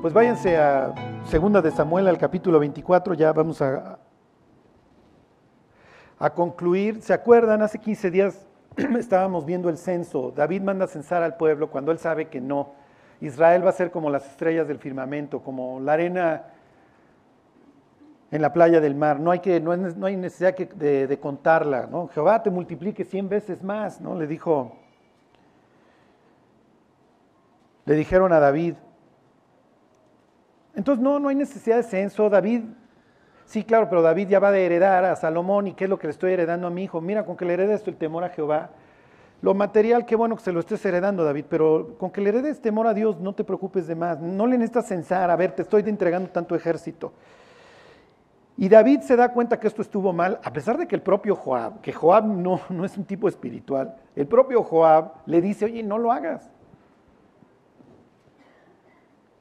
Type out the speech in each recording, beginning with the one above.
Pues váyanse a Segunda de Samuel al capítulo 24, ya vamos a, a concluir. ¿Se acuerdan? Hace 15 días estábamos viendo el censo. David manda censar al pueblo cuando él sabe que no. Israel va a ser como las estrellas del firmamento, como la arena en la playa del mar. No hay, que, no, hay necesidad de, contarla. ¿no? Jehová te multiplique cien veces más, ¿no? Le dijo, le dijeron a David. Entonces, no, no hay necesidad de censo. David, sí, claro, pero David ya va de heredar a Salomón. ¿Y qué es lo que le estoy heredando a mi hijo? Mira, con que le heredes el temor a Jehová. Lo material, qué bueno que se lo estés heredando, David, pero con que le heredes temor a Dios, no te preocupes de más. No le necesitas censar, a ver, te estoy entregando tanto ejército. Y David se da cuenta que esto estuvo mal, a pesar de que el propio Joab, que Joab no, no es un tipo espiritual, el propio Joab le dice, oye, no lo hagas.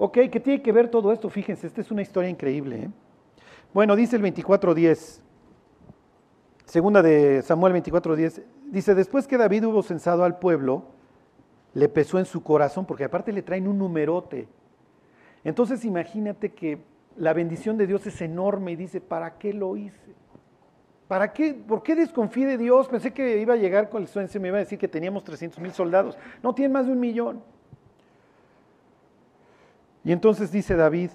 Ok, ¿qué tiene que ver todo esto? Fíjense, esta es una historia increíble. ¿eh? Bueno, dice el 24.10, segunda de Samuel 24.10, dice, después que David hubo censado al pueblo, le pesó en su corazón, porque aparte le traen un numerote. Entonces imagínate que la bendición de Dios es enorme y dice, ¿para qué lo hice? ¿Para qué? ¿Por qué desconfié de Dios? Pensé que iba a llegar con el sueño, me iba a decir que teníamos 300 mil soldados. No, tienen más de un millón. Y entonces dice David,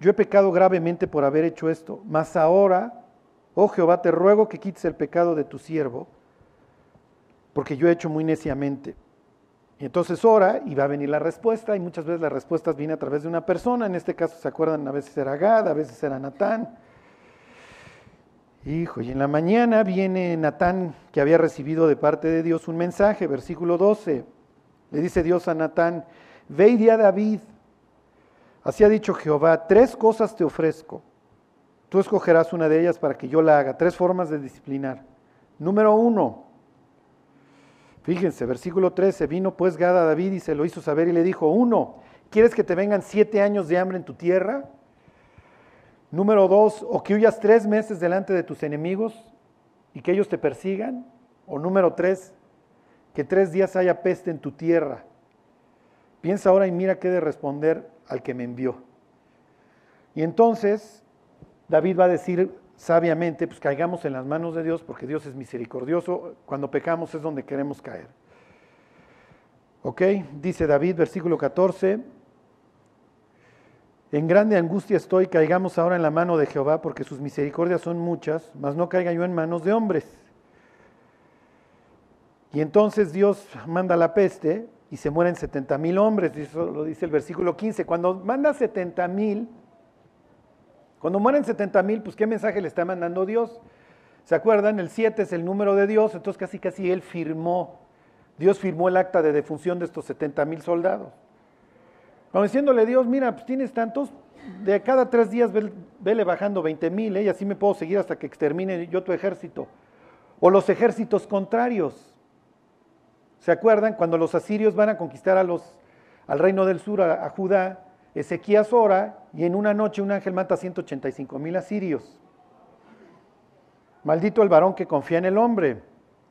yo he pecado gravemente por haber hecho esto, mas ahora, oh Jehová, te ruego que quites el pecado de tu siervo, porque yo he hecho muy neciamente. Y entonces ora y va a venir la respuesta, y muchas veces las respuestas vienen a través de una persona, en este caso se acuerdan, a veces era Gad, a veces era Natán. Hijo, y en la mañana viene Natán, que había recibido de parte de Dios un mensaje, versículo 12. Le dice Dios a Natán, Ve a David, así ha dicho Jehová, tres cosas te ofrezco. Tú escogerás una de ellas para que yo la haga. Tres formas de disciplinar. Número uno, fíjense, versículo 13, vino pues Gad a David y se lo hizo saber y le dijo, uno, ¿quieres que te vengan siete años de hambre en tu tierra? Número dos, o que huyas tres meses delante de tus enemigos y que ellos te persigan. O número tres, que tres días haya peste en tu tierra Piensa ahora y mira qué de responder al que me envió. Y entonces David va a decir sabiamente, pues caigamos en las manos de Dios porque Dios es misericordioso. Cuando pecamos es donde queremos caer. ¿Ok? Dice David, versículo 14. En grande angustia estoy, caigamos ahora en la mano de Jehová, porque sus misericordias son muchas, mas no caiga yo en manos de hombres. Y entonces Dios manda la peste, y se mueren 70 mil hombres, eso lo dice el versículo 15. Cuando manda 70 mil, cuando mueren 70 mil, pues ¿qué mensaje le está mandando Dios? ¿Se acuerdan? El 7 es el número de Dios, entonces casi casi él firmó, Dios firmó el acta de defunción de estos 70 mil soldados. Como diciéndole Dios, mira, pues tienes tantos, de cada tres días vele bajando 20 mil, ¿eh? y así me puedo seguir hasta que extermine yo tu ejército. O los ejércitos contrarios. ¿Se acuerdan? Cuando los asirios van a conquistar al reino del sur, a, Judá, Ezequías ora y en una noche un ángel mata a 185 mil asirios. Maldito el varón que confía en el hombre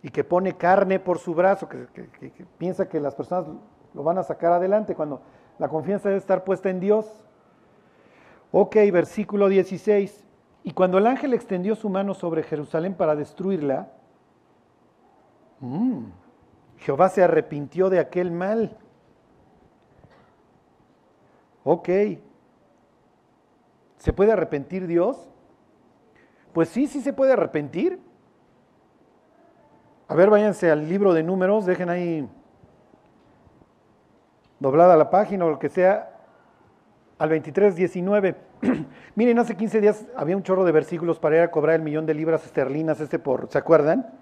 y que pone carne por su brazo, que, que, piensa que las personas lo van a sacar adelante cuando la confianza debe estar puesta en Dios. Ok, versículo 16. Y cuando el ángel extendió su mano sobre Jerusalén para destruirla, mmm, Jehová se arrepintió de aquel mal. Ok. ¿Se puede arrepentir Dios? Pues sí, sí se puede arrepentir. A ver, váyanse al libro de números, dejen ahí doblada la página o lo que sea, al 23, 19. Miren, hace 15 días había un chorro de versículos para ir a cobrar el millón de libras esterlinas, este por, ¿se acuerdan?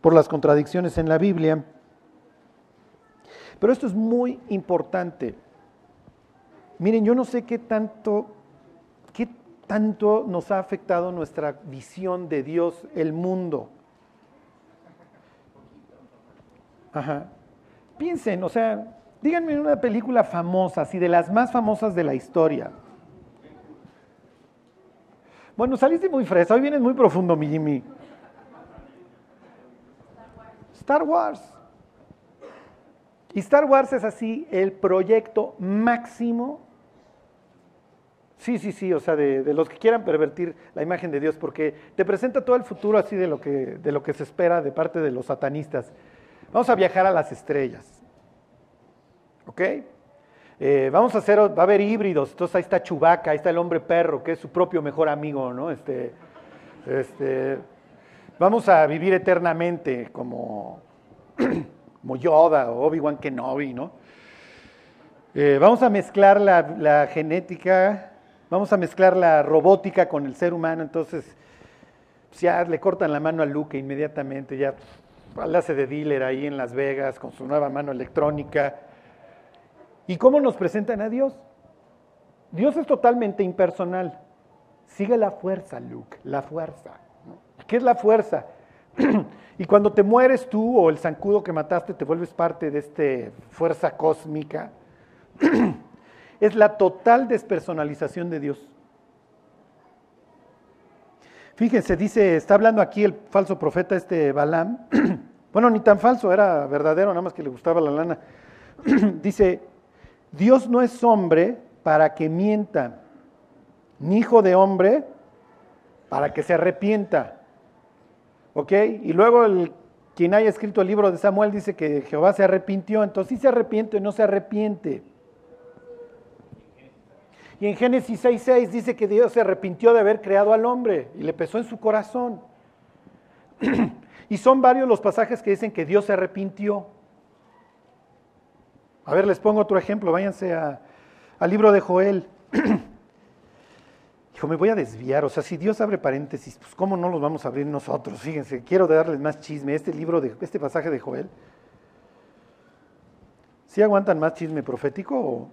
Por las contradicciones en la Biblia. Pero esto es muy importante. Miren, yo no sé qué tanto, qué tanto nos ha afectado nuestra visión de Dios, el mundo. Ajá. Piensen, o sea, díganme una película famosa, así de las más famosas de la historia. Bueno, saliste muy fresa, hoy vienes muy profundo, mi Jimmy. Star Wars. Y Star Wars es así el proyecto máximo. Sí, sí, sí, o sea, de, los que quieran pervertir la imagen de Dios, porque te presenta todo el futuro así de lo que, de lo que se espera de parte de los satanistas. Vamos a viajar a las estrellas. ¿Ok? Eh, vamos a hacer, va a haber híbridos, entonces ahí está Chubaca, ahí está el hombre perro, que es su propio mejor amigo, ¿no? Este, este, vamos a vivir eternamente como, como Yoda o Obi-Wan Kenobi, ¿no? Eh, vamos a mezclar la, genética, vamos a mezclar la robótica con el ser humano, entonces pues ya le cortan la mano a Luke inmediatamente, ya hace de dealer ahí en Las Vegas con su nueva mano electrónica. ¿Y cómo nos presentan a Dios? Dios es totalmente impersonal. Sigue la fuerza, Luke, la fuerza. ¿Qué es la fuerza? y cuando te mueres tú o el zancudo que mataste te vuelves parte de esta fuerza cósmica. es la total despersonalización de Dios. Fíjense, dice, está hablando aquí el falso profeta este Balaam. bueno, ni tan falso, era verdadero, nada más que le gustaba la lana. dice, Dios no es hombre para que mienta, ni hijo de hombre para que se arrepienta. ¿Ok? Y luego el, quien haya escrito el libro de Samuel dice que Jehová se arrepintió, entonces sí se arrepiente o no se arrepiente. Y en Génesis 6.6 dice que Dios se arrepintió de haber creado al hombre y le pesó en su corazón. y son varios los pasajes que dicen que Dios se arrepintió. A ver, les pongo otro ejemplo, váyanse al libro de Joel. Hijo, me voy a desviar, o sea, si Dios abre paréntesis, pues ¿cómo no los vamos a abrir nosotros? Fíjense, quiero darles más chisme. Este libro, de, este pasaje de Joel, ¿sí aguantan más chisme profético o,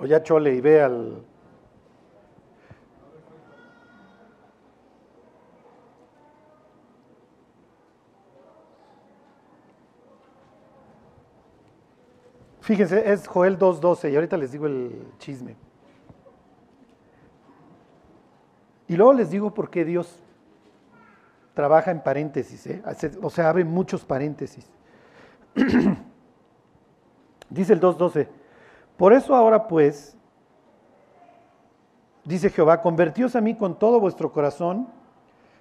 o ya chole y ve al, Fíjense, es Joel 2.12 y ahorita les digo el chisme. Y luego les digo por qué Dios trabaja en paréntesis, ¿eh? o sea, abre muchos paréntesis. dice el 2.12, por eso ahora pues, dice Jehová, convertíos a mí con todo vuestro corazón,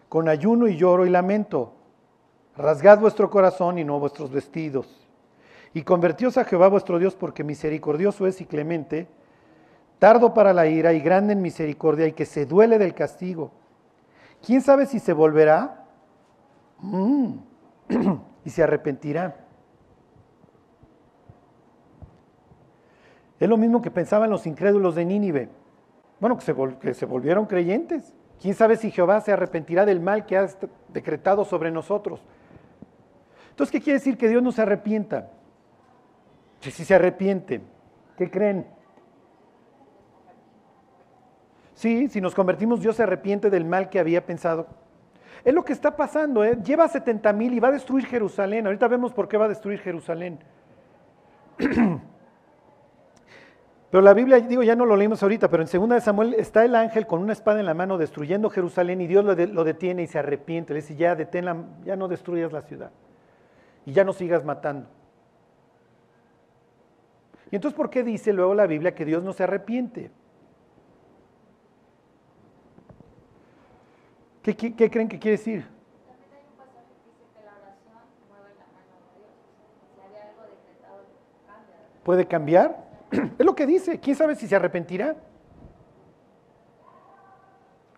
con ayuno y lloro y lamento, rasgad vuestro corazón y no vuestros vestidos y convertíos a Jehová vuestro Dios porque misericordioso es y clemente, tardo para la ira y grande en misericordia y que se duele del castigo. ¿Quién sabe si se volverá mm. y se arrepentirá? Es lo mismo que pensaban los incrédulos de Nínive. Bueno, que se, volvieron creyentes. ¿Quién sabe si Jehová se arrepentirá del mal que ha decretado sobre nosotros? Entonces, ¿qué quiere decir que Dios no se arrepienta? si se arrepienten, ¿qué creen? Sí, si nos convertimos, Dios se arrepiente del mal que había pensado. Es lo que está pasando, ¿eh? lleva 70 mil y va a destruir Jerusalén. Ahorita vemos por qué va a destruir Jerusalén. Pero la Biblia, digo, ya no lo leímos ahorita, pero en 2 de Samuel está el ángel con una espada en la mano destruyendo Jerusalén y Dios lo, detiene y se arrepiente. Le dice, ya, ya no destruyas la ciudad y ya no sigas matando. Y entonces, ¿por qué dice luego la Biblia que Dios no se arrepiente? ¿Qué, creen que quiere decir? ¿Puede cambiar? Es lo que dice. ¿Quién sabe si se arrepentirá?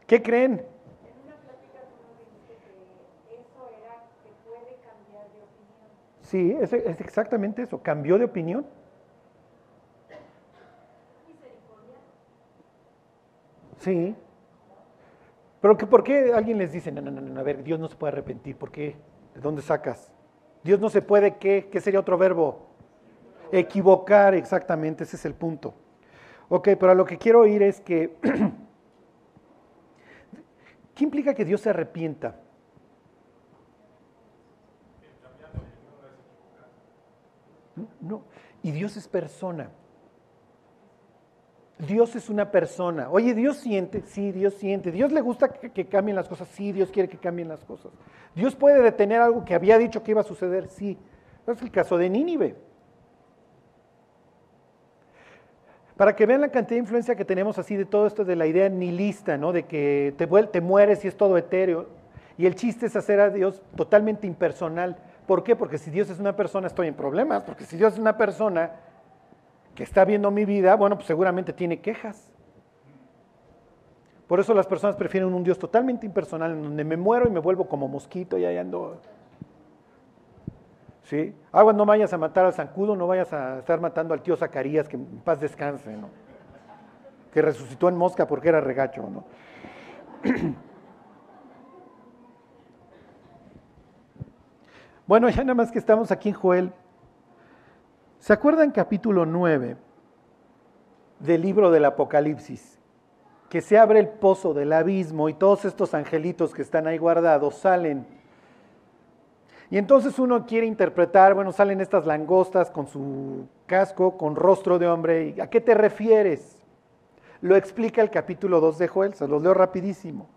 ¿Qué creen? Sí, es exactamente eso. Cambió de opinión. Sí. Pero que, ¿por qué alguien les dice, no, no, no, a ver, Dios no se puede arrepentir? ¿Por qué? ¿De dónde sacas? Dios no se puede, ¿qué? ¿Qué sería otro verbo? Equivocar, exactamente, ese es el punto. Ok, pero a lo que quiero ir es que, ¿qué implica que Dios se arrepienta? No, y Dios es persona. Dios es una persona. Oye, Dios siente, sí, Dios siente. Dios le gusta que, cambien las cosas, sí, Dios quiere que cambien las cosas. Dios puede detener algo que había dicho que iba a suceder, sí. Es el caso de Nínive. Para que vean la cantidad de influencia que tenemos así de todo esto de la idea nihilista, ¿no? De que te, te mueres y es todo etéreo. Y el chiste es hacer a Dios totalmente impersonal. ¿Por qué? Porque si Dios es una persona estoy en problemas. Porque si Dios es una persona que está viendo mi vida, bueno, pues seguramente tiene quejas. Por eso las personas prefieren un Dios totalmente impersonal, en donde me muero y me vuelvo como mosquito y ahí ando. ¿Sí? Agua, no vayas a matar al zancudo, no vayas a estar matando al tío Zacarías, que en paz descanse, ¿no? Que resucitó en mosca porque era regacho, ¿no? Bueno, ya nada más que estamos aquí en Joel. ¿Se acuerdan capítulo 9 del libro del Apocalipsis? que se abre el pozo del abismo y todos estos angelitos que están ahí guardados salen. Y entonces uno quiere interpretar, bueno, salen estas langostas con su casco, con rostro de hombre. ¿A qué te refieres? Lo explica el capítulo 2 de Joel, se los leo rapidísimo.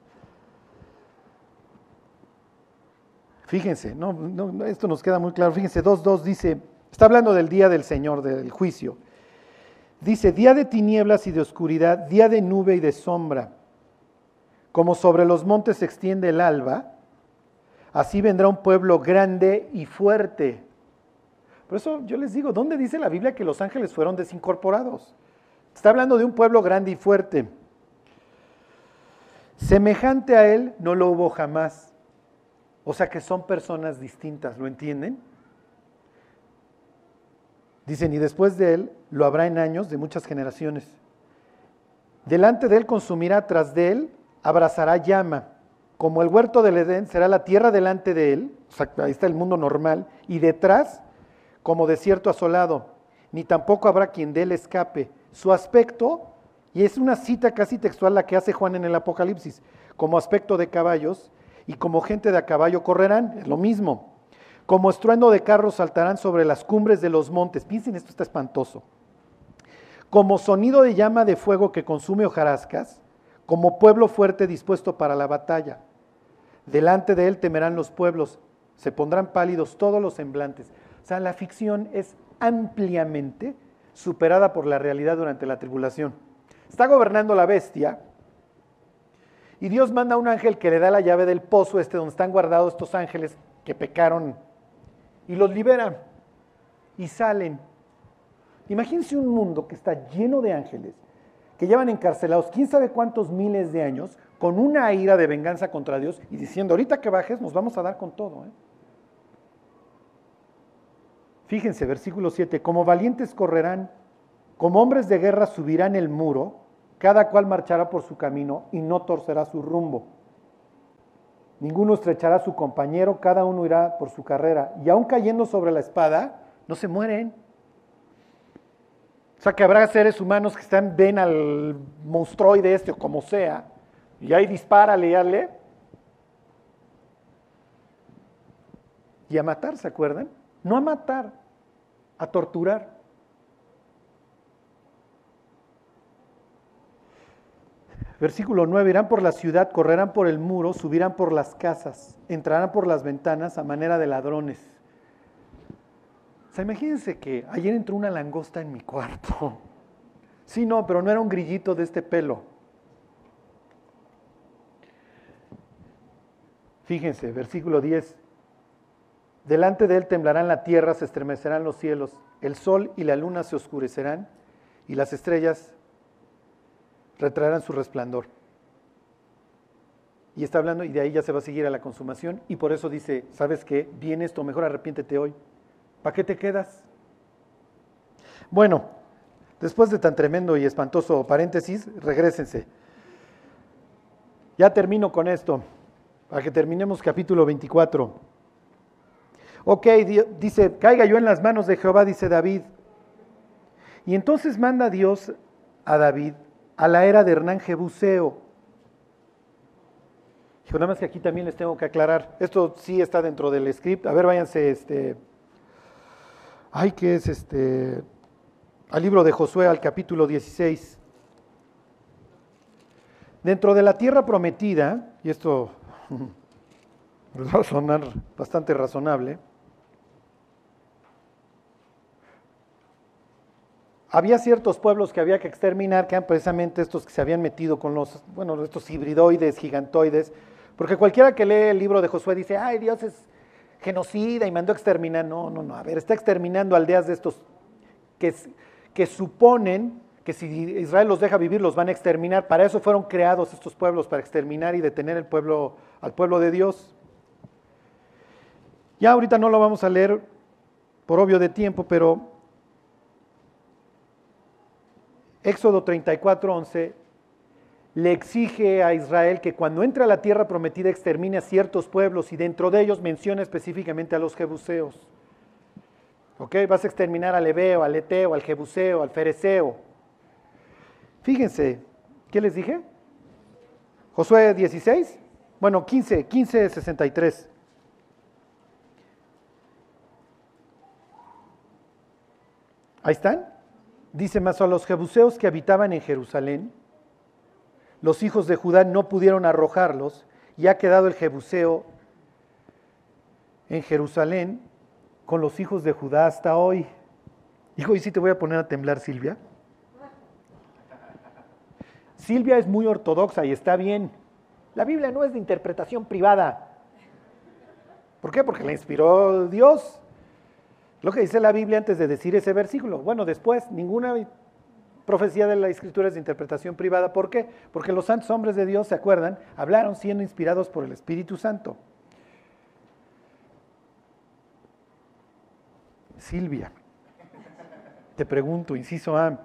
Fíjense, no, esto nos queda muy claro. Fíjense, 2.2 dice, está hablando del día del Señor, del juicio. Dice, día de tinieblas y de oscuridad, día de nube y de sombra. Como sobre los montes se extiende el alba, así vendrá un pueblo grande y fuerte. Por eso yo les digo, ¿dónde dice la Biblia que los ángeles fueron desincorporados? Está hablando de un pueblo grande y fuerte. Semejante a él no lo hubo jamás. O sea que son personas distintas, ¿lo entienden? Dicen, y después de él lo habrá en años de muchas generaciones. Delante de él consumirá, tras de él abrazará llama. Como el huerto del Edén será la tierra delante de él, ahí está el mundo normal, y detrás como desierto asolado, ni tampoco habrá quien de él escape. Su aspecto, y es una cita casi textual la que hace Juan en el Apocalipsis, como aspecto de caballos, y como gente de a caballo correrán, es lo mismo. Como estruendo de carros saltarán sobre las cumbres de los montes. Piensen, esto está espantoso. Como sonido de llama de fuego que consume hojarascas, como pueblo fuerte dispuesto para la batalla. Delante de él temerán los pueblos, se pondrán pálidos todos los semblantes. O sea, la ficción es ampliamente superada por la realidad durante la tribulación. Está gobernando la bestia y Dios manda a un ángel que le da la llave del pozo este donde están guardados estos ángeles que pecaron y los liberan y salen. Imagínense un mundo que está lleno de ángeles, que llevan encarcelados quién sabe cuántos miles de años, con una ira de venganza contra Dios y diciendo, ahorita que bajes nos vamos a dar con todo. ¿eh? Fíjense, versículo 7, como valientes correrán, como hombres de guerra subirán el muro, cada cual marchará por su camino y no torcerá su rumbo. Ninguno estrechará a su compañero, cada uno irá por su carrera. Y aún cayendo sobre la espada, no se mueren. O sea que habrá seres humanos que están, ven al monstruoide este o como sea, y ahí dispárale, dale. Y a matar, ¿se acuerdan? No a matar, a torturar. Versículo 9, irán por la ciudad, correrán por el muro, subirán por las casas, entrarán por las ventanas a manera de ladrones. O sea, imagínense que ayer entró una langosta en mi cuarto. Sí, no, pero no era un grillito de este pelo. Fíjense, versículo 10. Delante de él temblarán la tierra, se estremecerán los cielos, el sol y la luna se oscurecerán y las estrellas retraerán su resplandor. Y está hablando, y de ahí ya se va a seguir a la consumación, y por eso dice, ¿sabes qué? Viene esto, mejor arrepiéntete hoy. ¿Para qué te quedas? Bueno, después de tan tremendo y espantoso paréntesis, regresense. Ya termino con esto, para que terminemos capítulo 24. Ok, dice, caiga yo en las manos de Jehová, dice David. Y entonces manda Dios a David a la era de Hernán Jebuseo. Dijo, nada más que aquí también les tengo que aclarar. Esto sí está dentro del script. A ver, váyanse, este. Ay, ¿qué es este? Al libro de Josué, al capítulo 16. Dentro de la tierra prometida, y esto va a sonar bastante razonable, había ciertos pueblos que había que exterminar, que eran precisamente estos que se habían metido con los, bueno, estos hibridoides, gigantoides, porque cualquiera que lee el libro de Josué dice, ay, Dios es genocida y mandó a exterminar. No, no, no, a ver, está exterminando aldeas de estos que, que suponen que si Israel los deja vivir los van a exterminar. Para eso fueron creados estos pueblos, para exterminar y detener el pueblo, al pueblo de Dios. Ya ahorita no lo vamos a leer por obvio de tiempo, pero Éxodo 34, 11 le exige a Israel que cuando entre a la tierra prometida extermine a ciertos pueblos y dentro de ellos menciona específicamente a los jebuseos. ¿Ok? Vas a exterminar al Ebeo, al Eteo, al Jebuseo, al Fereceo. Fíjense, ¿qué les dije? Josué 16, bueno, 15, 15, 63. Ahí están. Dice más a los jebuseos que habitaban en Jerusalén, los hijos de Judá no pudieron arrojarlos y ha quedado el jebuseo en Jerusalén con los hijos de Judá hasta hoy. Hijo, ¿y si te voy a poner a temblar, Silvia? Silvia es muy ortodoxa y está bien. La Biblia no es de interpretación privada. ¿Por qué? Porque la inspiró Dios. Lo que dice la Biblia antes de decir ese versículo. Bueno, después, ninguna profecía de la escritura es de interpretación privada. ¿Por qué? Porque los santos hombres de Dios, ¿se acuerdan? Hablaron siendo inspirados por el Espíritu Santo. Silvia, te pregunto, inciso A,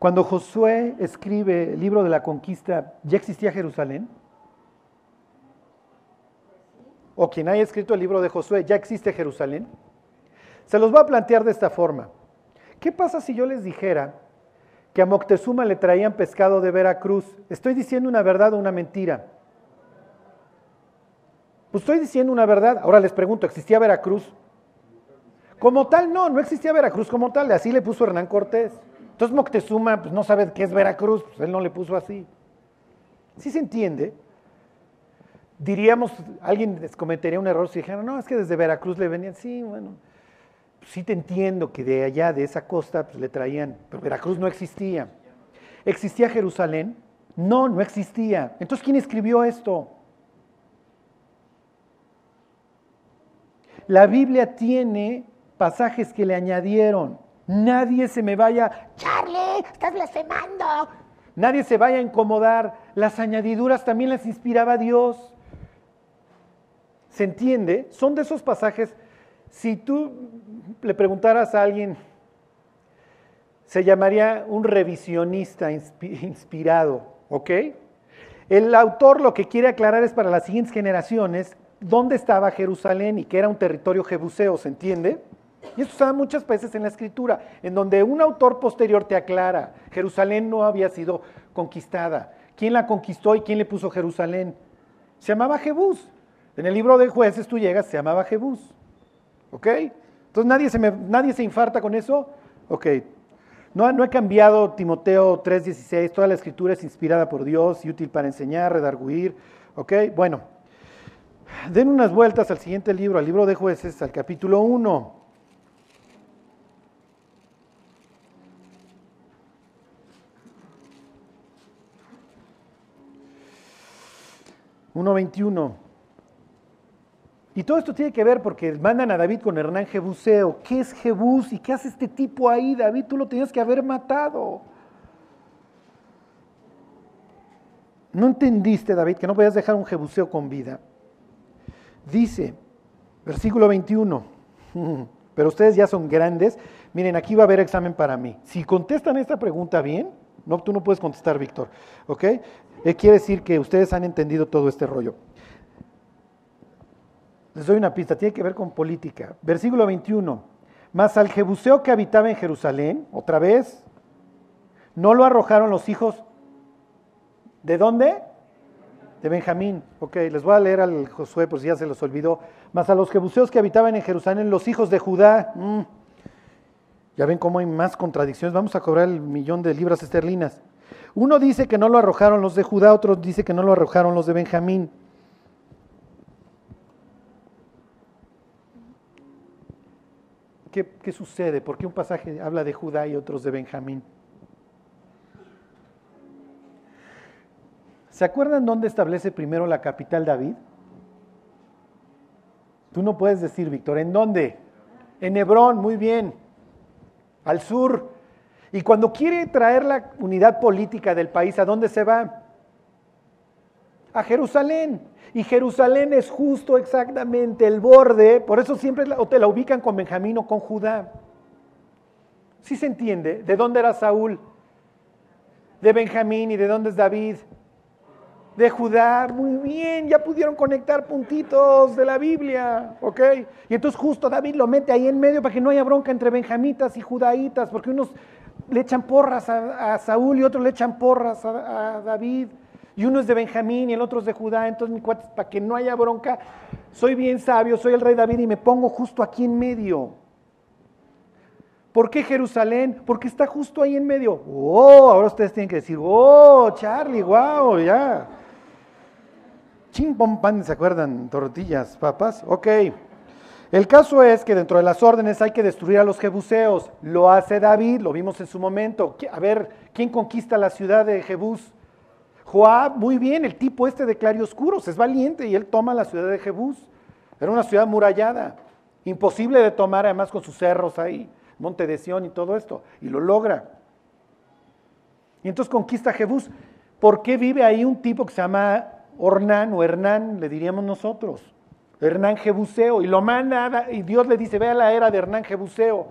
cuando Josué escribe el libro de la conquista, ¿ya existía Jerusalén? O quien haya escrito el libro de Josué, ¿ya existe Jerusalén? Se los voy a plantear de esta forma. ¿Qué pasa si yo les dijera que a Moctezuma le traían pescado de Veracruz? ¿Estoy diciendo una verdad o una mentira? Pues estoy diciendo una verdad. Ahora les pregunto, ¿existía Veracruz? Como tal, no, no existía Veracruz como tal, así le puso Hernán Cortés. Entonces Moctezuma pues, no sabe qué es Veracruz, pues él no le puso así. ¿Sí se entiende? Diríamos, alguien les cometería un error si dijeran, no, es que desde Veracruz le venían, sí, bueno, sí te entiendo que de allá, de esa costa, pues le traían, pero Veracruz no existía. ¿Existía Jerusalén? No, no existía. Entonces, ¿quién escribió esto? La Biblia tiene pasajes que le añadieron. Nadie se me vaya, Charlie, estás blasfemando. Nadie se vaya a incomodar. Las añadiduras también las inspiraba Dios. ¿Se entiende? Son de esos pasajes, si tú le preguntaras a alguien, se llamaría un revisionista inspirado, ¿ok? El autor lo que quiere aclarar es para las siguientes generaciones dónde estaba Jerusalén y que era un territorio jebuseo, ¿se entiende? Y esto está muchas veces en la escritura, en donde un autor posterior te aclara, Jerusalén no había sido conquistada. ¿Quién la conquistó y quién le puso Jerusalén? Se llamaba Jebús. En el libro de jueces tú llegas, se llamaba Jebús. ¿Ok? Entonces nadie se, nadie se infarta con eso. Ok. No, no he cambiado Timoteo 3:16, toda la escritura es inspirada por Dios y útil para enseñar, redarguir. ¿Ok? Bueno, den unas vueltas al siguiente libro, al libro de jueces, al capítulo 1. 1.21. Y todo esto tiene que ver porque mandan a David con Hernán Jebuseo. ¿Qué es Jebús y qué hace este tipo ahí, David? Tú lo tenías que haber matado. No entendiste, David, que no podías dejar un Jebuseo con vida. Dice, versículo 21, pero ustedes ya son grandes. Miren, aquí va a haber examen para mí. Si contestan esta pregunta bien, no, tú no puedes contestar, Víctor, ¿ok? Eh, quiere decir que ustedes han entendido todo este rollo. Les doy una pista, tiene que ver con política. Versículo 21. Mas al Jebuseo que habitaba en Jerusalén, otra vez, no lo arrojaron los hijos. ¿De dónde? De Benjamín. Ok, les voy a leer al Josué por si ya se los olvidó. Mas a los jebuseos que habitaban en Jerusalén, los hijos de Judá. Mm, ya ven cómo hay más contradicciones. Vamos a cobrar el millón de libras esterlinas. Uno dice que no lo arrojaron los de Judá, otro dice que no lo arrojaron los de Benjamín. Qué, sucede? ¿Por qué un pasaje habla de Judá y otros de Benjamín? ¿Se acuerdan dónde establece primero la capital David? Tú no puedes decir, Víctor, ¿en dónde? En Hebrón, muy bien, al sur. Y cuando quiere traer la unidad política del país, ¿a dónde se va? A Jerusalén. Y Jerusalén es justo exactamente el borde, por eso siempre te la ubican con Benjamín o con Judá. ¿Sí se entiende? ¿De dónde era Saúl? De Benjamín y de dónde es David de Judá, muy bien, ya pudieron conectar puntitos de la Biblia, ¿ok? Y entonces justo David lo mete ahí en medio para que no haya bronca entre benjamitas y judaítas, porque unos le echan porras a, Saúl y otros le echan porras a, David, y uno es de Benjamín y el otro es de Judá, entonces mi para que no haya bronca, soy bien sabio, soy el rey David y me pongo justo aquí en medio. ¿Por qué Jerusalén? Porque está justo ahí en medio. Oh, ahora ustedes tienen que decir, oh, Charlie, wow, ya. Pom, pan, ¿se acuerdan? Tortillas, papas. Ok. El caso es que dentro de las órdenes hay que destruir a los jebuseos. Lo hace David, lo vimos en su momento. A ver, ¿quién conquista la ciudad de Jebús? Joab, muy bien, el tipo este de claroscuros, es valiente y él toma la ciudad de Jebús. Era una ciudad murallada, imposible de tomar además con sus cerros ahí, Monte de Sión y todo esto, y lo logra. Y entonces conquista Jebús. ¿Por qué vive ahí un tipo que se llama Ornán o Hernán, le diríamos nosotros. Hernán Jebuseo. Y lo manda, y Dios le dice, ve a la era de Hernán Jebuseo.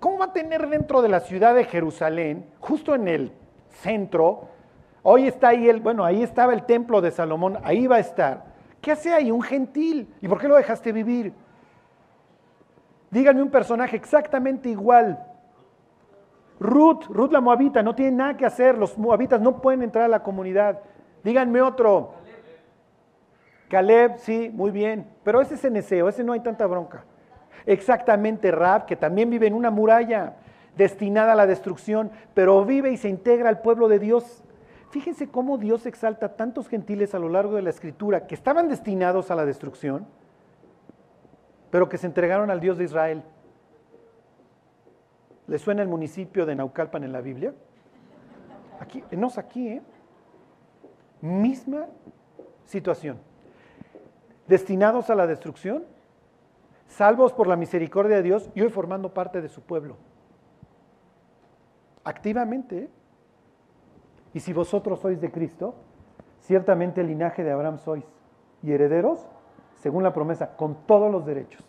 ¿Cómo va a tener dentro de la ciudad de Jerusalén, justo en el centro, hoy está ahí el, bueno, ahí estaba el templo de Salomón, ahí va a estar. ¿Qué hace ahí un gentil? ¿Y por qué lo dejaste vivir? Díganme un personaje exactamente igual. Ruth, Ruth la moabita, no tiene nada que hacer, los moabitas no pueden entrar a la comunidad. Díganme otro. Caleb, sí, muy bien, pero ese es Eneseo, ese no hay tanta bronca. Exactamente Rab, que también vive en una muralla destinada a la destrucción, pero vive y se integra al pueblo de Dios. Fíjense cómo Dios exalta tantos gentiles a lo largo de la escritura que estaban destinados a la destrucción, pero que se entregaron al Dios de Israel. ¿Le suena el municipio de Naucalpan en la Biblia? Aquí, no es aquí, ¿eh? Misma situación destinados a la destrucción, salvos por la misericordia de Dios y hoy formando parte de su pueblo. Activamente. ¿eh? Y si vosotros sois de Cristo, ciertamente el linaje de Abraham sois y herederos, según la promesa, con todos los derechos.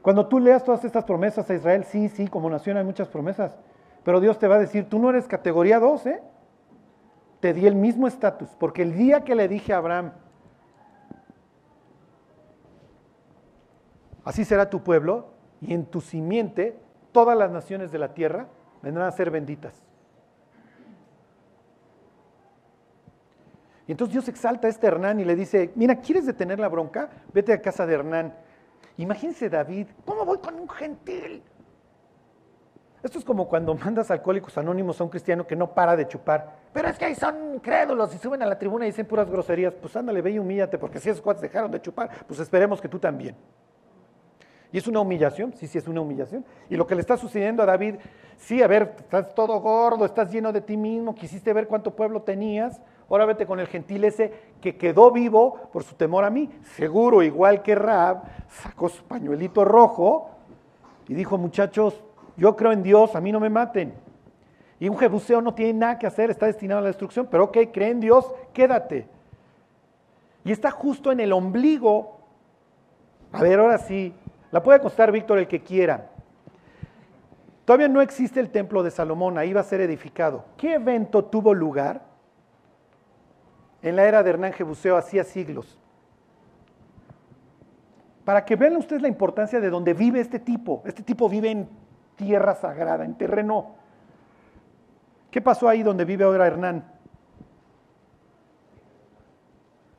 Cuando tú leas todas estas promesas a Israel, sí, sí, como nación hay muchas promesas, pero Dios te va a decir, tú no eres categoría 2, ¿eh? Te di el mismo estatus, porque el día que le dije a Abraham, Así será tu pueblo y en tu simiente todas las naciones de la tierra vendrán a ser benditas. Y entonces Dios exalta a este Hernán y le dice, mira, ¿quieres detener la bronca? Vete a casa de Hernán. Imagínense David, ¿cómo voy con un gentil? Esto es como cuando mandas alcohólicos anónimos a un cristiano que no para de chupar. Pero es que ahí son crédulos y suben a la tribuna y dicen puras groserías. Pues ándale, ve y humíllate, porque si esos cuates dejaron de chupar, pues esperemos que tú también. Y es una humillación, sí, sí es una humillación. Y lo que le está sucediendo a David, sí, a ver, estás todo gordo, estás lleno de ti mismo, quisiste ver cuánto pueblo tenías, ahora vete con el gentil ese que quedó vivo por su temor a mí. Seguro, igual que Rab, sacó su pañuelito rojo y dijo, muchachos, yo creo en Dios, a mí no me maten. Y un jebuseo no tiene nada que hacer, está destinado a la destrucción, pero ok, cree en Dios, quédate. Y está justo en el ombligo. A ver, ahora sí, la puede costar Víctor el que quiera. Todavía no existe el templo de Salomón, ahí va a ser edificado. ¿Qué evento tuvo lugar en la era de Hernán Jebuseo hacía siglos? Para que vean ustedes la importancia de donde vive este tipo. Este tipo vive en tierra sagrada, en terreno. ¿Qué pasó ahí donde vive ahora Hernán?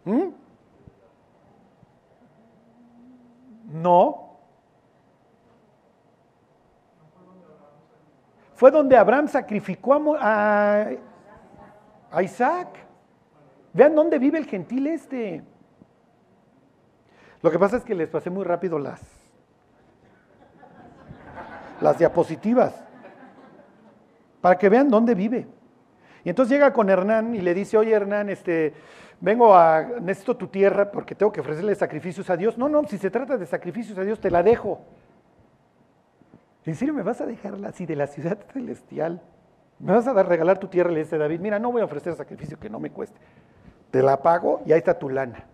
¿Mm? No, fue donde Abraham sacrificó a, Isaac. Vean dónde vive el gentil este. Lo que pasa es que les pasé muy rápido las. las diapositivas, para que vean dónde vive. Y entonces llega con Hernán y le dice, oye Hernán, este, vengo a, necesito tu tierra porque tengo que ofrecerle sacrificios a Dios. No, no, si se trata de sacrificios a Dios, te la dejo. ¿En serio me vas a dejarla así de la ciudad celestial? ¿Me vas a dar, regalar tu tierra? Le dice David, mira, no voy a ofrecer sacrificio que no me cueste. Te la pago y ahí está tu lana.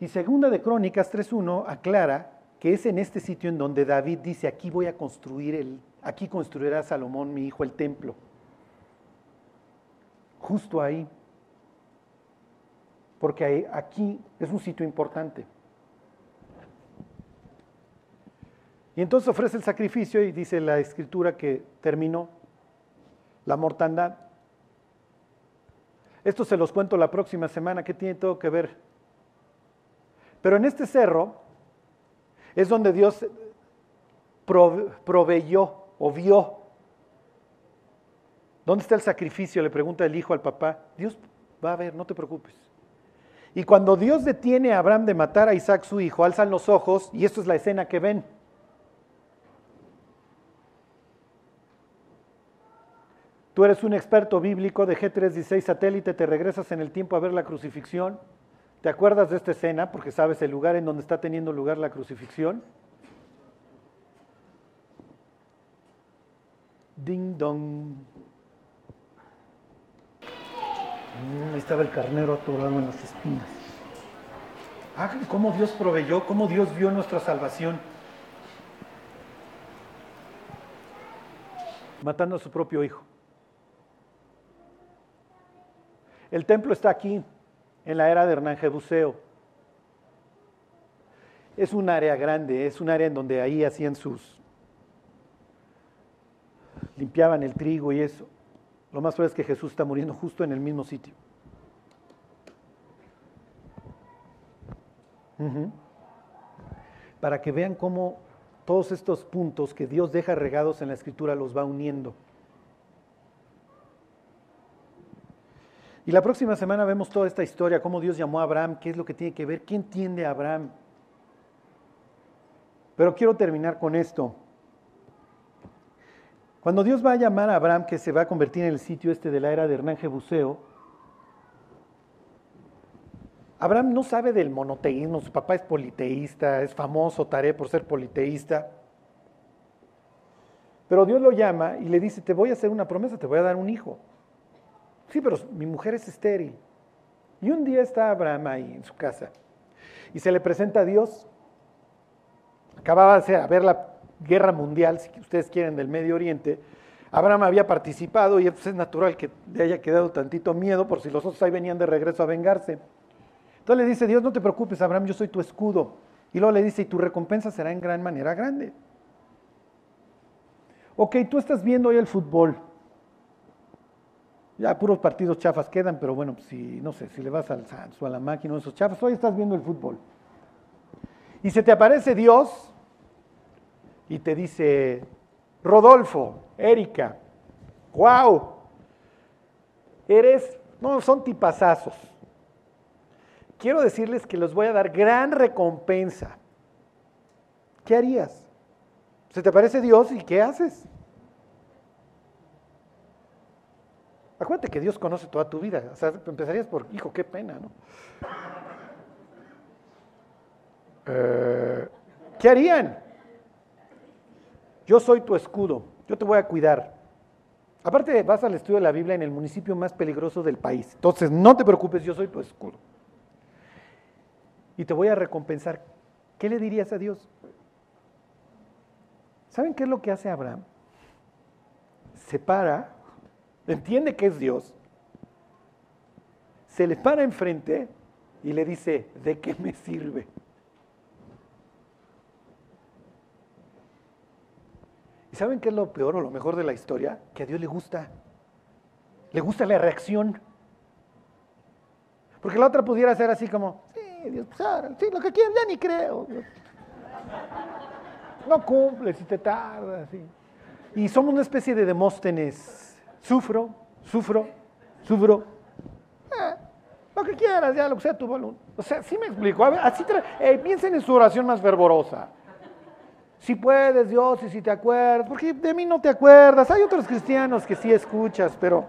Y segunda de Crónicas 3.1 aclara que es en este sitio en donde David dice, aquí voy a construir el, aquí construirá Salomón, mi hijo, el templo. Justo ahí. Porque aquí es un sitio importante. Y entonces ofrece el sacrificio y dice la escritura que terminó la mortandad. Esto se los cuento la próxima semana, ¿qué tiene todo que ver? Pero en este cerro es donde Dios proveyó o vio. ¿Dónde está el sacrificio? Le pregunta el hijo al papá. Dios va a ver, no te preocupes. Y cuando Dios detiene a Abraham de matar a Isaac su hijo, alzan los ojos y esto es la escena que ven. Tú eres un experto bíblico de G316 satélite, te regresas en el tiempo a ver la crucifixión. ¿Te acuerdas de esta escena? Porque sabes el lugar en donde está teniendo lugar la crucifixión. Ding dong. Mm, ahí estaba el carnero atorado en las espinas. Ah, cómo Dios proveyó, cómo Dios vio nuestra salvación. Matando a su propio hijo. El templo está aquí, en la era de Hernán Jebuseo. Es un área grande, es un área en donde ahí hacían sus, limpiaban el trigo y eso. Lo más probable es que Jesús está muriendo justo en el mismo sitio. Para que vean cómo todos estos puntos que Dios deja regados en la escritura los va uniendo. Y la próxima semana vemos toda esta historia, cómo Dios llamó a Abraham, qué es lo que tiene que ver, quién entiende a Abraham. Pero quiero terminar con esto. Cuando Dios va a llamar a Abraham, que se va a convertir en el sitio este de la era de Hernán Jebuseo, Abraham no sabe del monoteísmo, su papá es politeísta, es famoso Taré por ser politeísta. Pero Dios lo llama y le dice, te voy a hacer una promesa, te voy a dar un hijo. Sí, pero mi mujer es estéril. Y un día está Abraham ahí en su casa y se le presenta a Dios. Acababa de haber la guerra mundial, si ustedes quieren, del Medio Oriente. Abraham había participado y es natural que le haya quedado tantito miedo por si los otros ahí venían de regreso a vengarse. Entonces le dice, Dios, no te preocupes, Abraham, yo soy tu escudo. Y luego le dice, y tu recompensa será en gran manera grande. Ok, tú estás viendo hoy el fútbol. Ya puros partidos chafas quedan, pero bueno, pues si no sé, si le vas al Santos o a la máquina o esos chafas, hoy estás viendo el fútbol. Y se te aparece Dios y te dice, Rodolfo, Erika, wow, eres, no, son tipazazos. Quiero decirles que les voy a dar gran recompensa. ¿Qué harías? Se te aparece Dios y ¿qué haces? Acuérdate que Dios conoce toda tu vida. O sea, empezarías por, hijo, qué pena, ¿no? Eh, ¿Qué harían? Yo soy tu escudo, yo te voy a cuidar. Aparte, vas al estudio de la Biblia en el municipio más peligroso del país. Entonces, no te preocupes, yo soy tu escudo. Y te voy a recompensar. ¿Qué le dirías a Dios? ¿Saben qué es lo que hace Abraham? Se para entiende que es Dios, se le para enfrente y le dice, ¿de qué me sirve? ¿Y saben qué es lo peor o lo mejor de la historia? Que a Dios le gusta. Le gusta la reacción. Porque la otra pudiera ser así como, sí, Dios, pues sí, lo que quieras, ya ni creo. No cumple si te tardas. Y somos una especie de Demóstenes Sufro, sufro, sufro. Eh, lo que quieras, ya lo que sea tu voluntad. O sea, sí me explico. A eh, piensen en su oración más fervorosa. Si puedes, Dios, y si te acuerdas, porque de mí no te acuerdas. Hay otros cristianos que sí escuchas, pero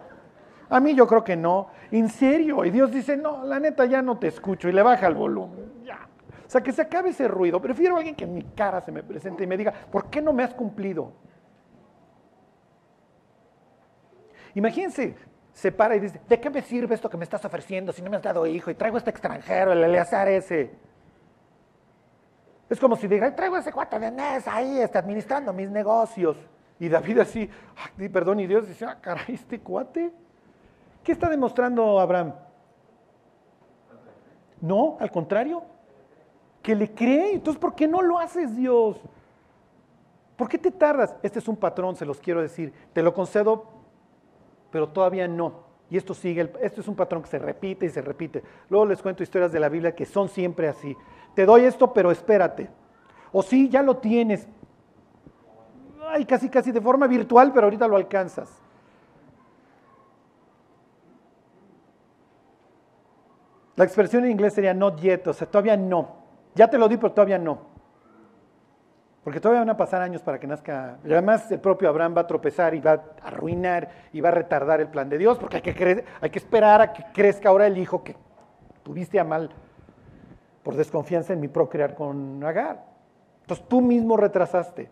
a mí yo creo que no. En serio. Y Dios dice, no, la neta ya no te escucho y le baja el volumen. Ya. O sea, que se acabe ese ruido. Prefiero a alguien que en mi cara se me presente y me diga, ¿por qué no me has cumplido? Imagínense, se para y dice, ¿de qué me sirve esto que me estás ofreciendo si no me has dado hijo? Y traigo a este extranjero, el Eleazar ese. Es como si diga, traigo ese cuate de Nes ahí, está administrando mis negocios. Y David así, perdón, y Dios dice, ah, caray, este cuate. ¿Qué está demostrando Abraham? No, al contrario, que le cree. Entonces, ¿por qué no lo haces, Dios? ¿Por qué te tardas? Este es un patrón, se los quiero decir. Te lo concedo pero todavía no. Y esto sigue, esto es un patrón que se repite y se repite. Luego les cuento historias de la Biblia que son siempre así. Te doy esto, pero espérate. O sí, ya lo tienes. Ay, casi, casi de forma virtual, pero ahorita lo alcanzas. La expresión en inglés sería not yet, o sea, todavía no. Ya te lo di, pero todavía no. Porque todavía van a pasar años para que nazca. Además el propio Abraham va a tropezar y va a arruinar y va a retardar el plan de Dios, porque hay que, hay que esperar a que crezca ahora el hijo que tuviste a mal por desconfianza en mi procrear con Agar. Entonces tú mismo retrasaste.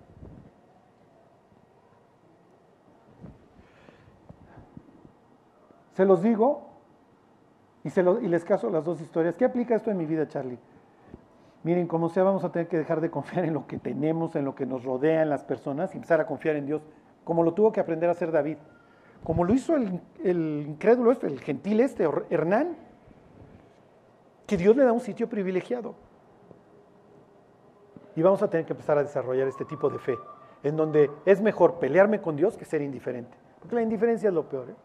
Se los digo y, se y les caso las dos historias. ¿Qué aplica esto en mi vida, Charlie? Miren, como sea, vamos a tener que dejar de confiar en lo que tenemos, en lo que nos rodea, en las personas, y empezar a confiar en Dios, como lo tuvo que aprender a hacer David, como lo hizo el, incrédulo este, el gentil este, Hernán, que Dios le da un sitio privilegiado. Y vamos a tener que empezar a desarrollar este tipo de fe, en donde es mejor pelearme con Dios que ser indiferente, porque la indiferencia es lo peor. ¿eh?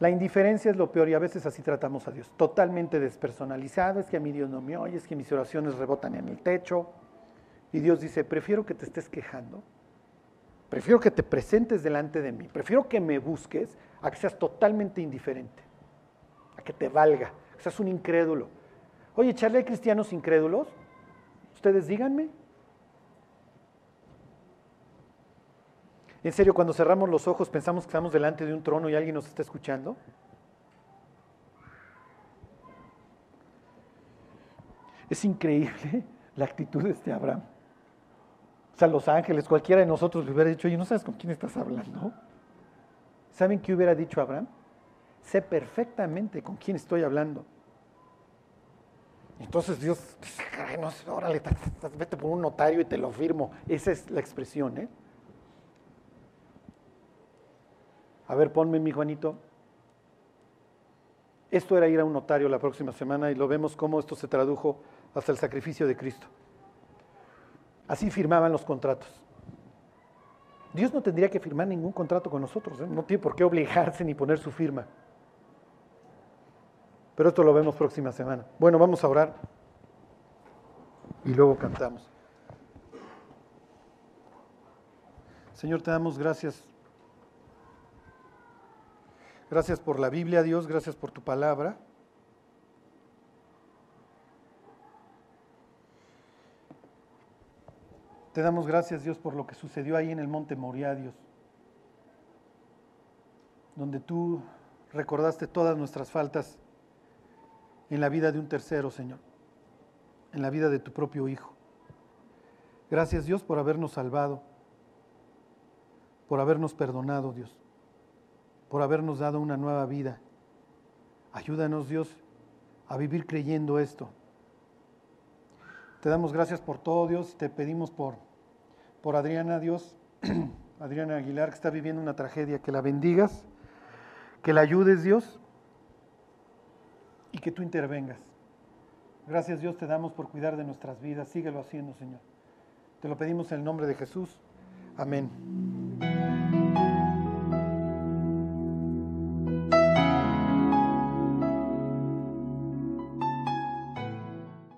La indiferencia es lo peor y a veces así tratamos a Dios, totalmente despersonalizado, es que a mí Dios no me oye, es que mis oraciones rebotan en el techo. Y Dios dice, prefiero que te estés quejando, prefiero que te presentes delante de mí, prefiero que me busques a que seas totalmente indiferente, a que te valga, que seas un incrédulo. Oye, Charlie, ¿hay cristianos incrédulos? Ustedes díganme. En serio, cuando cerramos los ojos pensamos que estamos delante de un trono y alguien nos está escuchando. Es increíble la actitud de este Abraham. O sea, los ángeles, cualquiera de nosotros le hubiera dicho, oye, ¿no sabes con quién estás hablando? ¿Saben qué hubiera dicho Abraham? Sé perfectamente con quién estoy hablando. Entonces Dios dice, no sé, órale, vete por un notario y te lo firmo. Esa es la expresión, ¿eh? A ver, ponme mi Juanito. Esto era ir a un notario la próxima semana y lo vemos cómo esto se tradujo hasta el sacrificio de Cristo. Así firmaban los contratos. Dios no tendría que firmar ningún contrato con nosotros, ¿eh? no tiene por qué obligarse ni poner su firma. Pero esto lo vemos próxima semana. Bueno, vamos a orar y luego cantamos. Señor, te damos gracias Gracias por la Biblia, Dios, gracias por tu palabra. Te damos gracias, Dios, por lo que sucedió ahí en el monte Moria, Dios, donde tú recordaste todas nuestras faltas en la vida de un tercero, Señor, en la vida de tu propio Hijo. Gracias, Dios, por habernos salvado, por habernos perdonado, Dios por habernos dado una nueva vida. Ayúdanos, Dios, a vivir creyendo esto. Te damos gracias por todo, Dios. Te pedimos por, por Adriana, Dios, Adriana Aguilar, que está viviendo una tragedia, que la bendigas, que la ayudes, Dios, y que tú intervengas. Gracias, Dios, te damos por cuidar de nuestras vidas. Síguelo haciendo, Señor. Te lo pedimos en el nombre de Jesús. Amén.